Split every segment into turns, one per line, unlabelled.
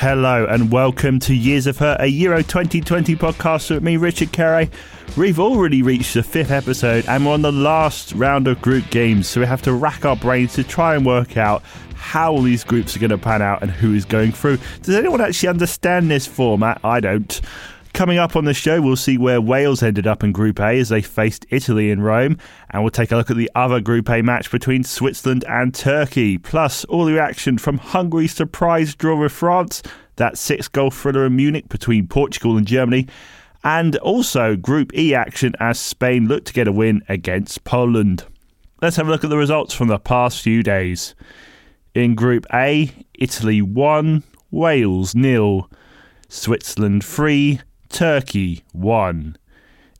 Hello and welcome to Years of Hurt, a Euro 2020 podcast with me, Richard Carey. We've already reached the fifth episode and we're on the last round of group games, so we have to rack our brains to try and work out how these groups are going to pan out and who is going through. Does anyone actually understand this format? I don't. Coming up on the show, we'll see where Wales ended up in Group A as they faced Italy in Rome, and we'll take a look at the other Group A match between Switzerland and Turkey, plus all the reaction from Hungary's surprise draw with France, that six goal thriller in Munich between Portugal and Germany, and also Group E action as Spain looked to get a win against Poland. Let's have a look at the results from the past few days. In Group A, Italy 1, Wales nil, Switzerland 3, Turkey 1.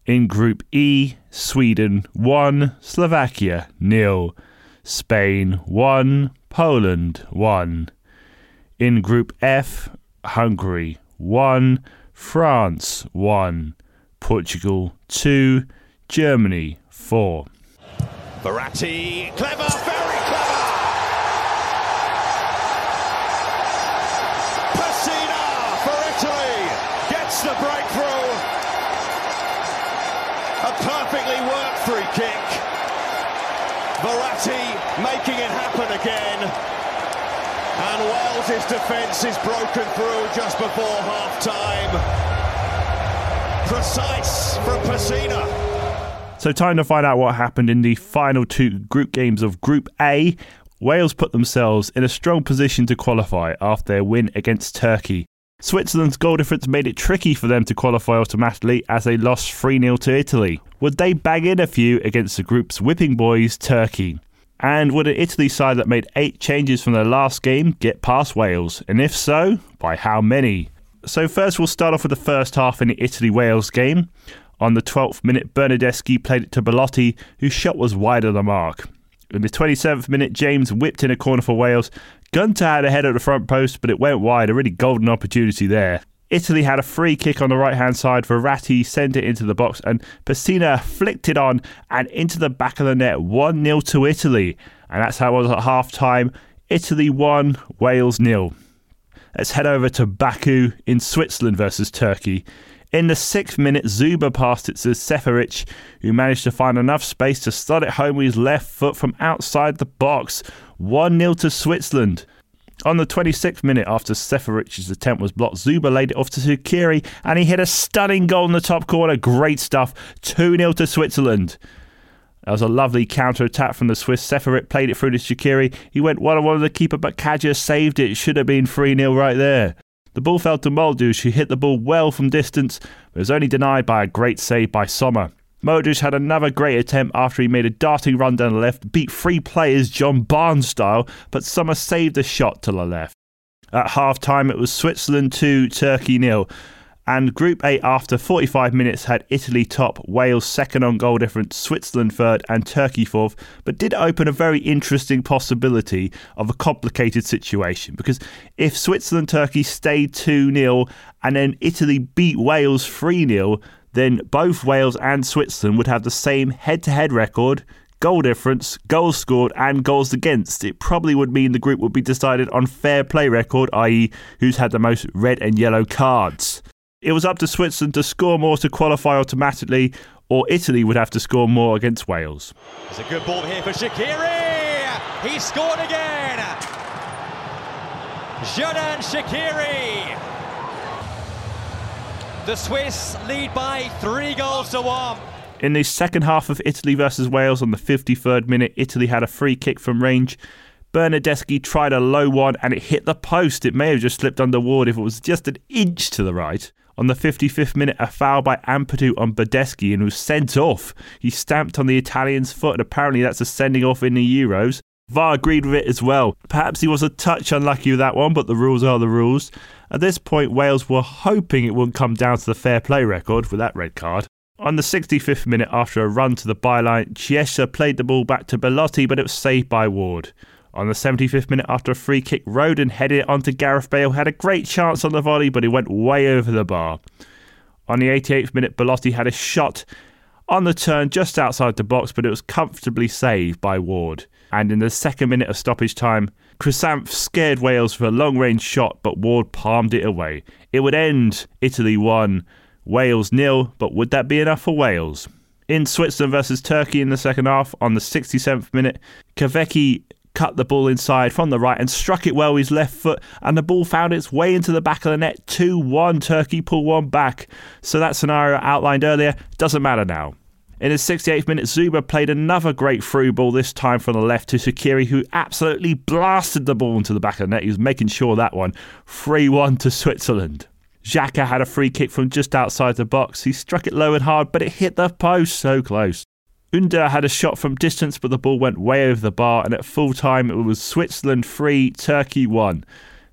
In Group E, Sweden 1, Slovakia nil, Spain 1, Poland 1. In Group F, Hungary 1, France 1, Portugal 2, Germany 4.
Verratti, clever. Perfectly worked free kick. Verratti making it happen again. And Wales' defence is broken through just before half time. Precise from Pessina.
So, time to find out what happened in the final two group games of Group A. Wales put themselves in a strong position to qualify after their win against Turkey. Switzerland's goal difference made it tricky for them to qualify automatically as they lost 3 0 to Italy. Would they bag in a few against the group's whipping boys, Turkey? And would an Italy side that made eight changes from their last game get past Wales? And if so, by how many? So, first, we'll start off with the first half in the Italy Wales game. On the 12th minute, Bernardeschi played it to Belotti, whose shot was wide of the mark. In the 27th minute, James whipped in a corner for Wales. Gunter had a head at the front post, but it went wide, a really golden opportunity there. Italy had a free kick on the right hand side. Verratti sent it into the box, and Pessina flicked it on and into the back of the net. 1 0 to Italy. And that's how it was at half time. Italy 1, Wales nil. Let's head over to Baku in Switzerland versus Turkey. In the sixth minute, Zuber passed it to Seferovic, who managed to find enough space to slot it home with his left foot from outside the box. 1 0 to Switzerland. On the 26th minute, after Seferovic's attempt was blocked, Zuber laid it off to Shaqiri and he hit a stunning goal in the top corner. Great stuff. 2 0 to Switzerland. That was a lovely counter attack from the Swiss. Seferovic played it through to Shaqiri. He went one on one with the keeper, but Kaja saved it. Should have been 3 0 right there. The ball fell to Müldür, who hit the ball well from distance, but was only denied by a great save by Sommer. Modric had another great attempt after he made a darting run down the left, beat three players John Barnes style, but Sommer saved the shot to the left. At half time, it was Switzerland 2, Turkey nil. And Group A after 45 minutes had Italy top, Wales second on goal difference, Switzerland third, and Turkey fourth, but did open a very interesting possibility of a complicated situation. Because if Switzerland Turkey stayed 2 0 and then Italy beat Wales 3 0, then both Wales and Switzerland would have the same head to head record, goal difference, goals scored, and goals against. It probably would mean the group would be decided on fair play record, i.e., who's had the most red and yellow cards. It was up to Switzerland to score more to qualify automatically, or Italy would have to score more against Wales.
It's a good ball here for Shaqiri. He scored again. Xherdan Shaqiri. The Swiss lead by three goals to one.
In the second half of Italy versus Wales on the 53rd minute, Italy had a free kick from range. Bernardeschi tried a low one and it hit the post. It may have just slipped under Ward if it was just an inch to the right. On the 55th minute, a foul by Ampadu on Bernardeschi and was sent off. He stamped on the Italian's foot, and apparently that's a sending off in the Euros. VAR agreed with it as well. Perhaps he was a touch unlucky with that one, but the rules are the rules. At this point, Wales were hoping it wouldn't come down to the fair play record with that red card. On the 65th minute, after a run to the byline, Chiesa played the ball back to Belotti, but it was saved by Ward. On the 75th minute, after a free kick, Rodon headed it onto Gareth Bale, had a great chance on the volley, but it went way over the bar. On the 88th minute, Belotti had a shot on the turn just outside the box, but it was comfortably saved by Ward. And in the second minute of stoppage time, Cristante scared Wales for a long range shot, but Ward palmed it away. It would end Italy 1, Wales nil, but would that be enough for Wales? In Switzerland versus Turkey in the second half, on the 67th minute, Kahveci cut the ball inside from the right and struck it well with his left foot, and the ball found its way into the back of the net. 2 1, Turkey pull one back. So that scenario outlined earlier doesn't matter now. In his 68th minute, Zuber played another great through ball, this time from the left to Shaqiri, who absolutely blasted the ball into the back of the net. He was making sure that one 3 1 to Switzerland. Xhaka had a free kick from just outside the box. He struck it low and hard, but it hit the post so close. Under had a shot from distance, but the ball went way over the bar, and at full time it was Switzerland 3, Turkey 1.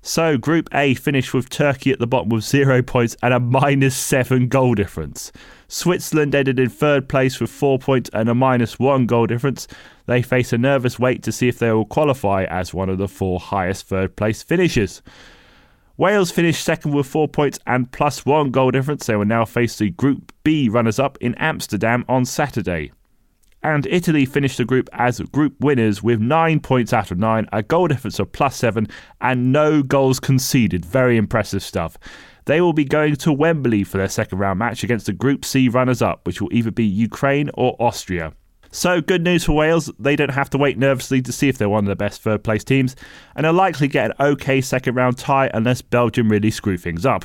So, Group A finished with Turkey at the bottom with zero points and a minus seven goal difference. Switzerland ended in third place with four points and a minus one goal difference. They face a nervous wait to see if they will qualify as one of the four highest third place finishers. Wales finished second with four points and plus one goal difference. They will now face the Group B runners up in Amsterdam on Saturday. And Italy finished the group as group winners with nine points out of nine, a goal difference of plus seven, and no goals conceded. Very impressive stuff. They will be going to Wembley for their second round match against the Group C runners up, which will either be Ukraine or Austria. So, good news for Wales. They don't have to wait nervously to see if they're one of the best third place teams, and they'll likely get an okay second round tie unless Belgium really screw things up.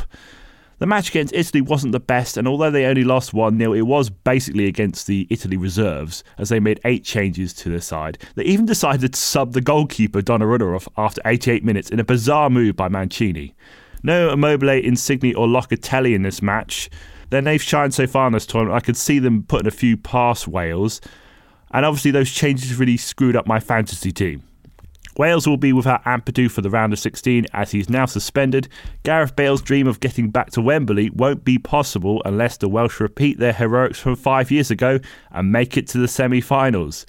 The match against Italy wasn't the best, and although they only lost 1 0, it was basically against the Italy reserves, as they made eight changes to their side. They even decided to sub the goalkeeper Donnarumma after 88 minutes in a bizarre move by Mancini. No Immobile, Insigne, or Locatelli in this match. Then they've shined so far in this tournament. I could see them putting a few past Wales. And obviously, those changes really screwed up my fantasy team. Wales will be without Ampadu for the round of 16 as he's now suspended. Gareth Bale's dream of getting back to Wembley won't be possible unless the Welsh repeat their heroics from five years ago and make it to the semi finals.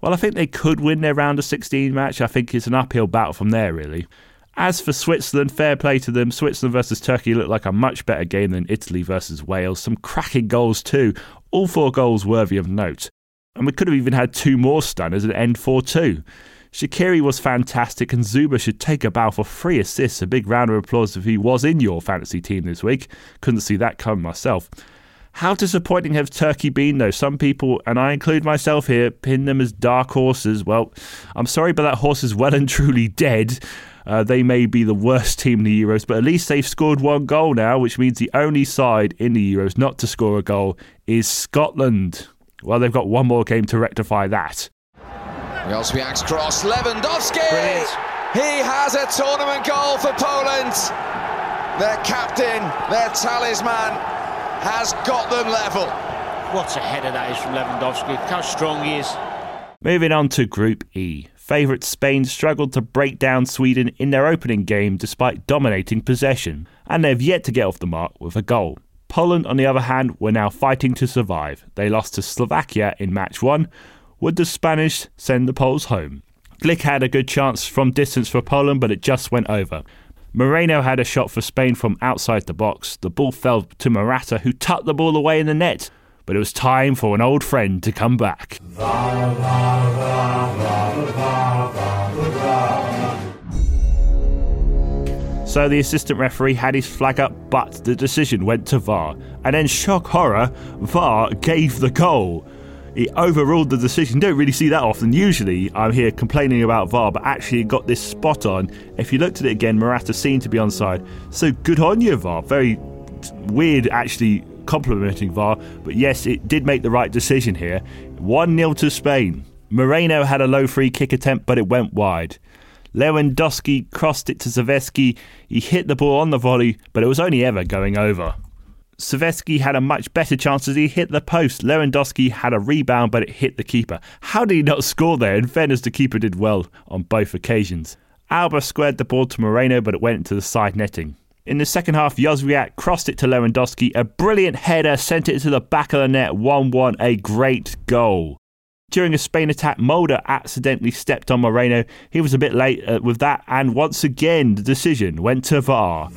Well, I think they could win their round of 16 match. I think it's an uphill battle from there, really. As for Switzerland, fair play to them. Switzerland versus Turkey looked like a much better game than Italy versus Wales. Some cracking goals too, all four goals worthy of note. And we could have even had two more stunners and end 4 2. Shaqiri was fantastic, and Zuber should take a bow for three assists. A big round of applause if he was in your fantasy team this week. Couldn't see that coming myself. How disappointing have Turkey been, though? Some people, and I include myself here, pin them as dark horses. Well, I'm sorry, but that horse is well and truly dead. Uh, they may be the worst team in the Euros, but at least they've scored one goal now, which means the only side in the Euros not to score a goal is Scotland. Well, they've got one more game to rectify that.
Jozwiak's cross, Lewandowski! Brilliant. He has a tournament goal for Poland. Their captain, their talisman, has got them level.
What a header that is from Lewandowski. Look how strong he is.
Moving on to Group E. Favourite Spain struggled to break down Sweden in their opening game despite dominating possession, and they've yet to get off the mark with a goal. Poland, on the other hand, were now fighting to survive. They lost to Slovakia in match one. Would the Spanish send the Poles home? Glik had a good chance from distance for Poland, but it just went over. Moreno had a shot for Spain from outside the box. The ball fell to Morata, who tucked the ball away in the net. But it was time for an old friend to come back. So the assistant referee had his flag up, but the decision went to VAR. And then, shock horror, VAR gave the goal. He overruled the decision. Don't really see that often. Usually, I'm here complaining about VAR, but actually got this spot on. If you looked at it again, Morata seemed to be onside. So good on you, VAR. Very weird, actually, complimenting VAR. But yes, it did make the right decision here. 1 0 to Spain. Moreno had a low free kick attempt, but it went wide. Lewandowski crossed it to Zaveski. He hit the ball on the volley, but it was only ever going over. Zaveski had a much better chance as he hit the post. Lewandowski had a rebound, but it hit the keeper. How did he not score there? In fairness, the keeper did well on both occasions. Alba squared the ball to Moreno, but it went into the side netting. In the second half, Jozwiak crossed it to Lewandowski. A brilliant header sent it to the back of the net 1 1. A great goal. During a Spain attack, Moder accidentally stepped on Moreno. He was a bit late uh, with that, and once again, the decision went to VAR.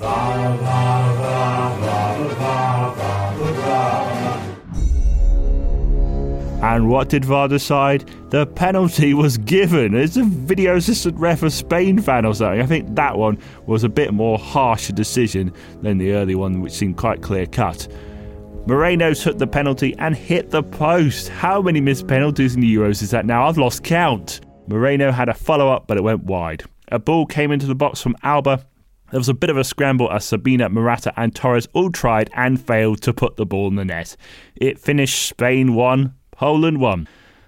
And what did VAR decide? The penalty was given. It's a video assistant ref a Spain fan or something. I think that one was a bit more harsh a decision than the early one, which seemed quite clear cut. Moreno took the penalty and hit the post. How many missed penalties in the Euros is that now? I've lost count. Moreno had a follow up, but it went wide. A ball came into the box from Alba. There was a bit of a scramble as Sarabia, Morata, and Torres all tried and failed to put the ball in the net. It finished Spain 1, Poland one.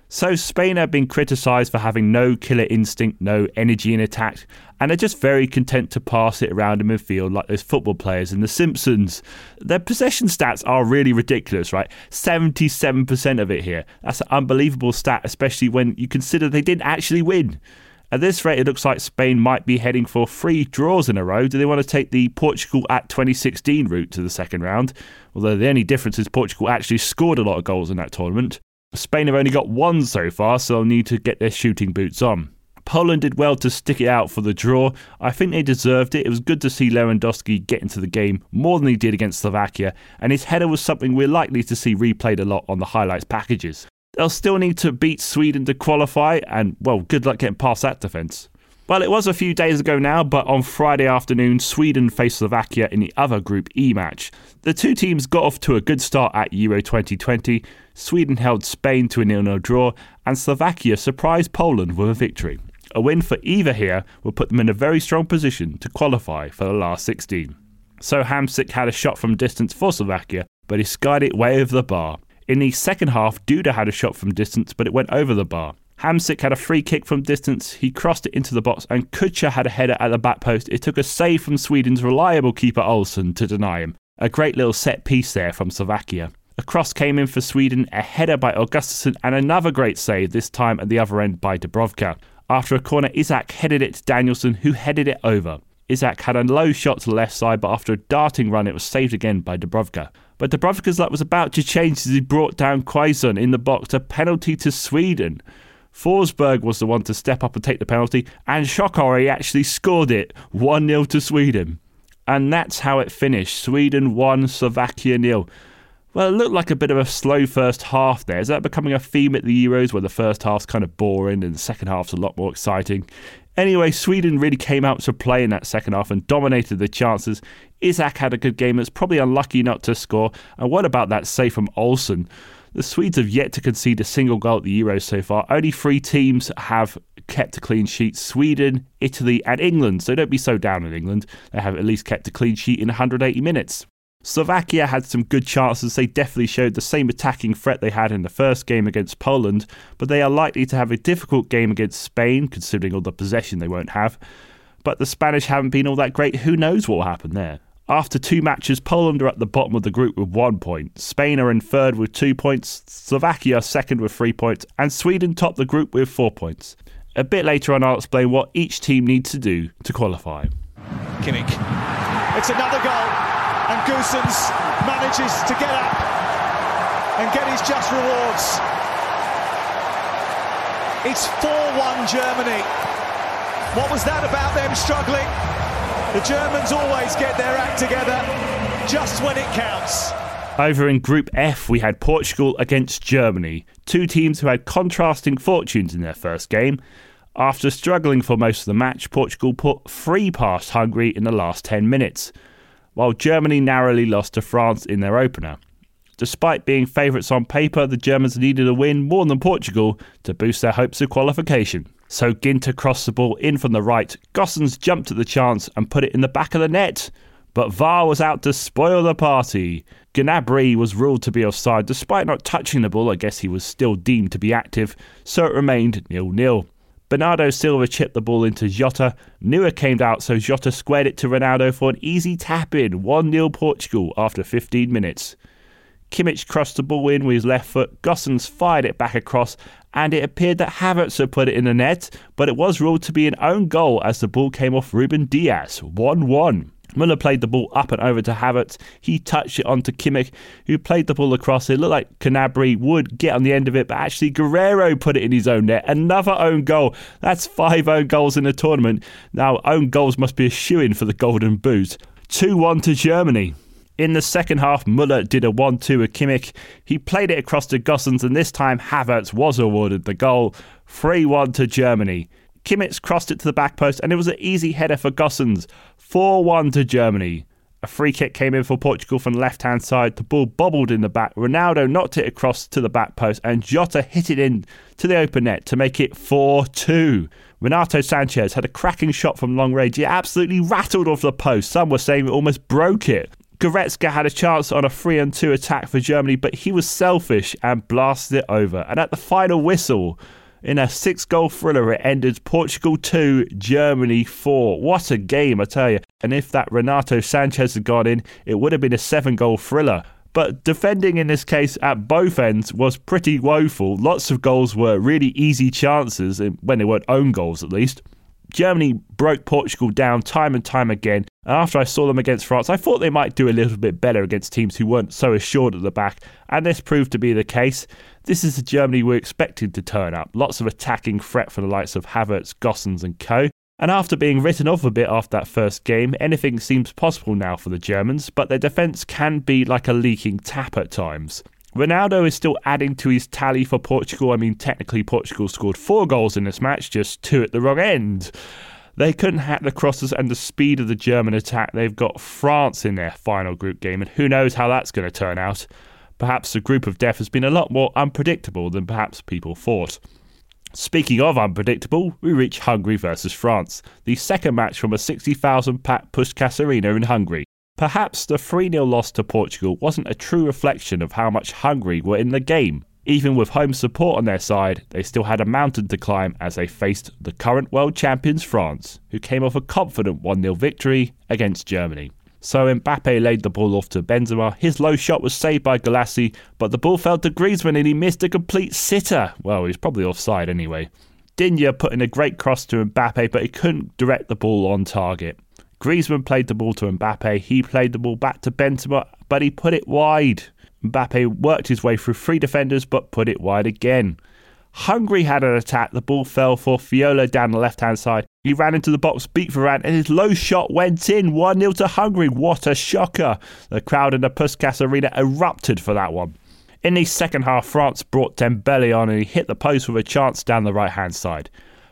So Spain have been criticised for having no killer instinct, no energy in attack, and are just very content to pass it around in midfield like those football players in The Simpsons. Their possession stats are really ridiculous, right? 77% of it here. That's an unbelievable stat, especially when you consider they didn't actually win. At this rate, it looks like Spain might be heading for three draws in a row. Do they want to take the Portugal at 2016 route to the second round? Although the only difference is Portugal actually scored a lot of goals in that tournament. Spain have only got one so far, so they'll need to get their shooting boots on. Poland did well to stick it out for the draw. I think they deserved it. It was good to see Lewandowski get into the game more than he did against Slovakia, and his header was something we're likely to see replayed a lot on the highlights packages. They'll still need to beat Sweden to qualify, and well, good luck getting past that defence. Well, it was a few days ago now, but on Friday afternoon, Sweden faced Slovakia in the other Group E match. The two teams got off to a good start at Euro 2020. Sweden held Spain to a nil-nil draw, and Slovakia surprised Poland with a victory. A win for either here will put them in a very strong position to qualify for the last 16. So Hamsik had a shot from distance for Slovakia, but he skied it way over the bar. In the second half, Duda had a shot from distance, but it went over the bar. Hamsik had a free kick from distance. He crossed it into the box, and Kucka had a header at the back post. It took a save from Sweden's reliable keeper Olsen to deny him. A great little set piece there from Slovakia. A cross came in for Sweden, a header by Augustinsson, and another great save, this time at the other end by Dubravka. After a corner, Isak headed it to Danielson, who headed it over. Isak had a low shot to the left side, but after a darting run, it was saved again by Dubravka. But Dubravka's luck was about to change as he brought down Quaison in the box, a penalty to Sweden. Forsberg was the one to step up and take the penalty, and Shokori actually scored it 1 0 to Sweden. And that's how it finished Sweden 1, Slovakia nil. Well, it looked like a bit of a slow first half there. Is that becoming a theme at the Euros where the first half's kind of boring and the second half's a lot more exciting? Anyway, Sweden really came out to play in that second half and dominated the chances. Isak had a good game, it's probably unlucky not to score. And what about that save from Olsen? The Swedes have yet to concede a single goal at the Euros so far. Only three teams have kept a clean sheet Sweden, Italy, and England. So don't be so down on England. They have at least kept a clean sheet in 180 minutes. Slovakia had some good chances. They definitely showed the same attacking threat they had in the first game against Poland, but they are likely to have a difficult game against Spain, considering all the possession they won't have. But the Spanish haven't been all that great. Who knows what will happen there? After two matches, Poland are at the bottom of the group with one point. Spain are in third with two points, Slovakia second with three points, and Sweden top the group with four points. A bit later on, I'll explain what each team needs to do to qualify.
Kimmich. It's another goal, and Gosens manages to get up and get his just rewards. It's 4 1 Germany. What was that about them struggling? The Germans always get their act together just when it counts.
Over in Group F, we had Portugal against Germany, two teams who had contrasting fortunes in their first game. After struggling for most of the match, Portugal put three past Hungary in the last 10 minutes, while Germany narrowly lost to France in their opener. Despite being favourites on paper, the Germans needed a win more than Portugal to boost their hopes of qualification. So Ginter crossed the ball in from the right. Gosens jumped at the chance and put it in the back of the net. But VAR was out to spoil the party. Gnabry was ruled to be offside despite not touching the ball. I guess he was still deemed to be active, so it remained nil-nil. Bernardo Silva chipped the ball into Jota. Neuer came out, so Jota squared it to Ronaldo for an easy tap in. 1 0 Portugal after 15 minutes. Kimmich crossed the ball in with his left foot. Gosens fired it back across, and it appeared that Havertz had put it in the net, but it was ruled to be an own goal as the ball came off Ruben Dias. 1 1. Muller played the ball up and over to Havertz. He touched it onto Kimmich, who played the ball across. It looked like Gnabry would get on the end of it, but actually Guerreiro put it in his own net. Another own goal. That's five own goals in the tournament. Now, own goals must be a shoe in for the Golden Boot. 2 1 to Germany. In the second half, Muller did a 1 2 with Kimmich. He played it across to Gosens, and this time Havertz was awarded the goal 3 1 to Germany. Kimmich crossed it to the back post, and it was an easy header for Gosens 4 1 to Germany. A free kick came in for Portugal from the left hand side. The ball bobbled in the back. Ronaldo knocked it across to the back post, and Jota hit it in to the open net to make it 4 2. Renato Sanches had a cracking shot from long range. It absolutely rattled off the post. Some were saying it almost broke it. Goretzka had a chance on a 3 and 2 attack for Germany, but he was selfish and blasted it over. And at the final whistle, in a six goal thriller, it ended Portugal 2, Germany 4. What a game, I tell you. And if that Renato Sanches had gone in, it would have been a seven goal thriller. But defending in this case at both ends was pretty woeful. Lots of goals were really easy chances, when they weren't own goals at least. Germany broke Portugal down time and time again. And after I saw them against France, I thought they might do a little bit better against teams who weren't so assured at the back, and this proved to be the case. This is the Germany we're expected to turn up. Lots of attacking threat from the likes of Havertz, Gosens, and co. And after being written off a bit after that first game, anything seems possible now for the Germans, but their defence can be like a leaking tap at times. Ronaldo is still adding to his tally for Portugal. I mean, technically, Portugal scored four goals in this match, just two at the wrong end. They couldn't hack the crosses and the speed of the German attack. They've got France in their final group game, and who knows how that's going to turn out. Perhaps the group of death has been a lot more unpredictable than perhaps people thought. Speaking of unpredictable, we reach Hungary versus France, the second match from a 60,000 packed Puskás Arena in Hungary. Perhaps the 3 0 loss to Portugal wasn't a true reflection of how much Hungary were in the game. Even with home support on their side, they still had a mountain to climb as they faced the current world champions France, who came off a confident 1 0 victory against Germany. So Mbappe laid the ball off to Benzema. His low shot was saved by Gulácsi, but the ball fell to Griezmann and he missed a complete sitter. Well, he was probably offside anyway. Digne put in a great cross to Mbappe, but he couldn't direct the ball on target. Griezmann played the ball to Mbappe. He played the ball back to Benzema, but he put it wide. Mbappe worked his way through three defenders, but put it wide again. Hungary had an attack. The ball fell for Fiola down the left hand side. He ran into the box, beat Varane, and his low shot went in. 1 0 to Hungary. What a shocker. The crowd in the Puskás Arena erupted for that one. In the second half, France brought Dembele on and he hit the post with a chance down the right hand side.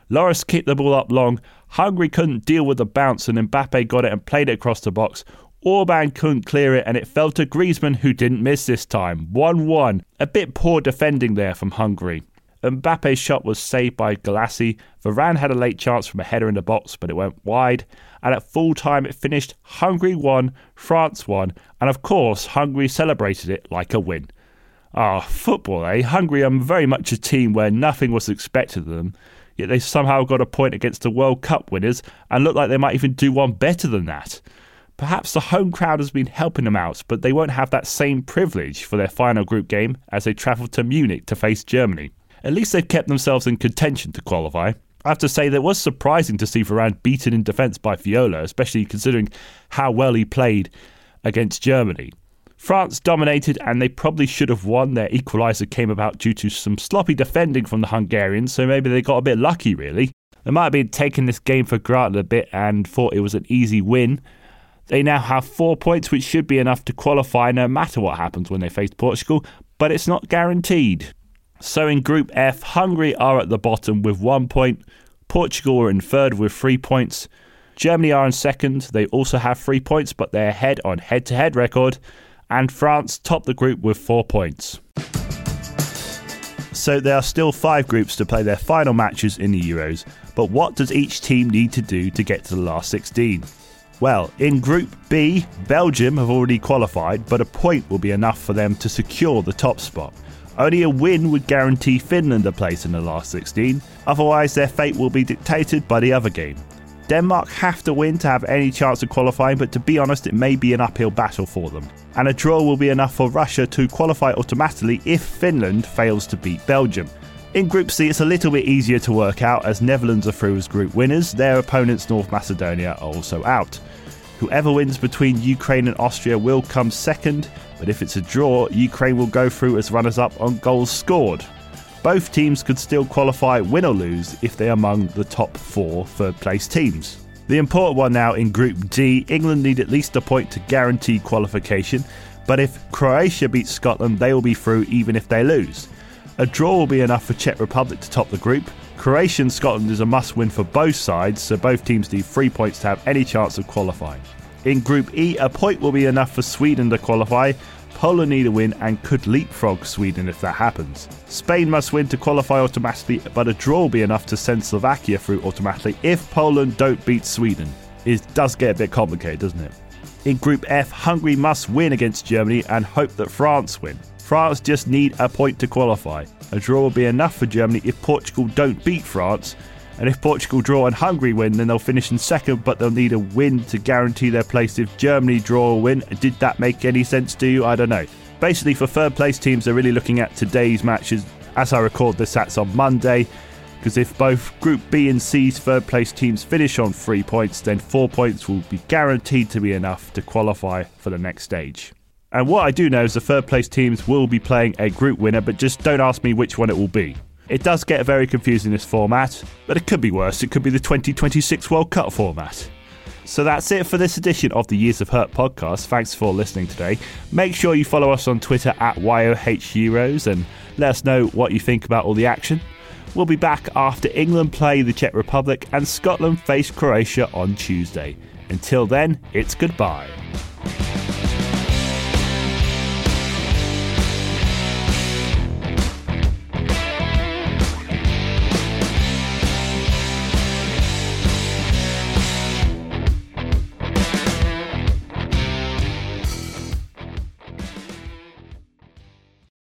Lloris kicked the ball up long. Hungary couldn't deal with the bounce, and Mbappe got it and played it across the box. Orban couldn't clear it, and it fell to Griezmann, who didn't miss this time. 1 1. A bit poor defending there from Hungary. Mbappe's shot was saved by Gulácsi. Varane had a late chance from a header in the box, but it went wide. And at full time, it finished Hungary 1, France 1, and of course, Hungary celebrated it like a win. Ah, oh, football, eh? Hungary are very much a team where nothing was expected of them yet they somehow got a point against the World Cup winners and look like they might even do one better than that. Perhaps the home crowd has been helping them out, but they won't have that same privilege for their final group game as they travel to Munich to face Germany. At least they've kept themselves in contention to qualify. I have to say, that it was surprising to see Varane beaten in defence by Fiola, especially considering how well he played against Germany. France dominated and they probably should have won. Their equaliser came about due to some sloppy defending from the Hungarians, so maybe they got a bit lucky, really. They might have been taking this game for granted a bit and thought it was an easy win. They now have four points, which should be enough to qualify no matter what happens when they face Portugal, but it's not guaranteed. So in Group F, Hungary are at the bottom with one point, Portugal are in third with three points, Germany are in second, they also have three points, but they're ahead on head to head record and France top the group with four points. So there are still five groups to play their final matches in the Euros, but what does each team need to do to get to the last 16? Well, in Group B, Belgium have already qualified, but a point will be enough for them to secure the top spot. Only a win would guarantee Finland a place in the last 16, otherwise, their fate will be dictated by the other game. Denmark have to win to have any chance of qualifying, but to be honest, it may be an uphill battle for them. And a draw will be enough for Russia to qualify automatically if Finland fails to beat Belgium. In Group C, it's a little bit easier to work out as Netherlands are through as group winners, their opponents, North Macedonia, are also out. Whoever wins between Ukraine and Austria will come second, but if it's a draw, Ukraine will go through as runners up on goals scored. Both teams could still qualify win or lose if they're among the top four third place teams. The important one now in Group D England need at least a point to guarantee qualification, but if Croatia beats Scotland, they will be through even if they lose. A draw will be enough for Czech Republic to top the group. Croatia and Scotland is a must win for both sides, so both teams need three points to have any chance of qualifying. In Group E, a point will be enough for Sweden to qualify. Poland need a win and could leapfrog Sweden if that happens. Spain must win to qualify automatically, but a draw will be enough to send Slovakia through automatically if Poland don't beat Sweden. It does get a bit complicated, doesn't it? In Group F, Hungary must win against Germany and hope that France win. France just need a point to qualify. A draw will be enough for Germany if Portugal don't beat France, and if Portugal draw and Hungary win, then they'll finish in second, but they'll need a win to guarantee their place if Germany draw or win. Did that make any sense to you? I don't know. Basically, for third place teams, they're really looking at today's matches. As I record this, that's on Monday. Because if both Group B and C's third place teams finish on three points, then four points will be guaranteed to be enough to qualify for the next stage. And what I do know is the third place teams will be playing a group winner, but just don't ask me which one it will be. It does get very confusing this format, but it could be worse. It could be the 2026 World Cup format. So that's it for this edition of the Years of Hurt podcast. Thanks for listening today. Make sure you follow us on Twitter at YOH and let us know what you think about all the action. We'll be back after England play the Czech Republic and Scotland face Croatia on Tuesday. Until then, it's goodbye.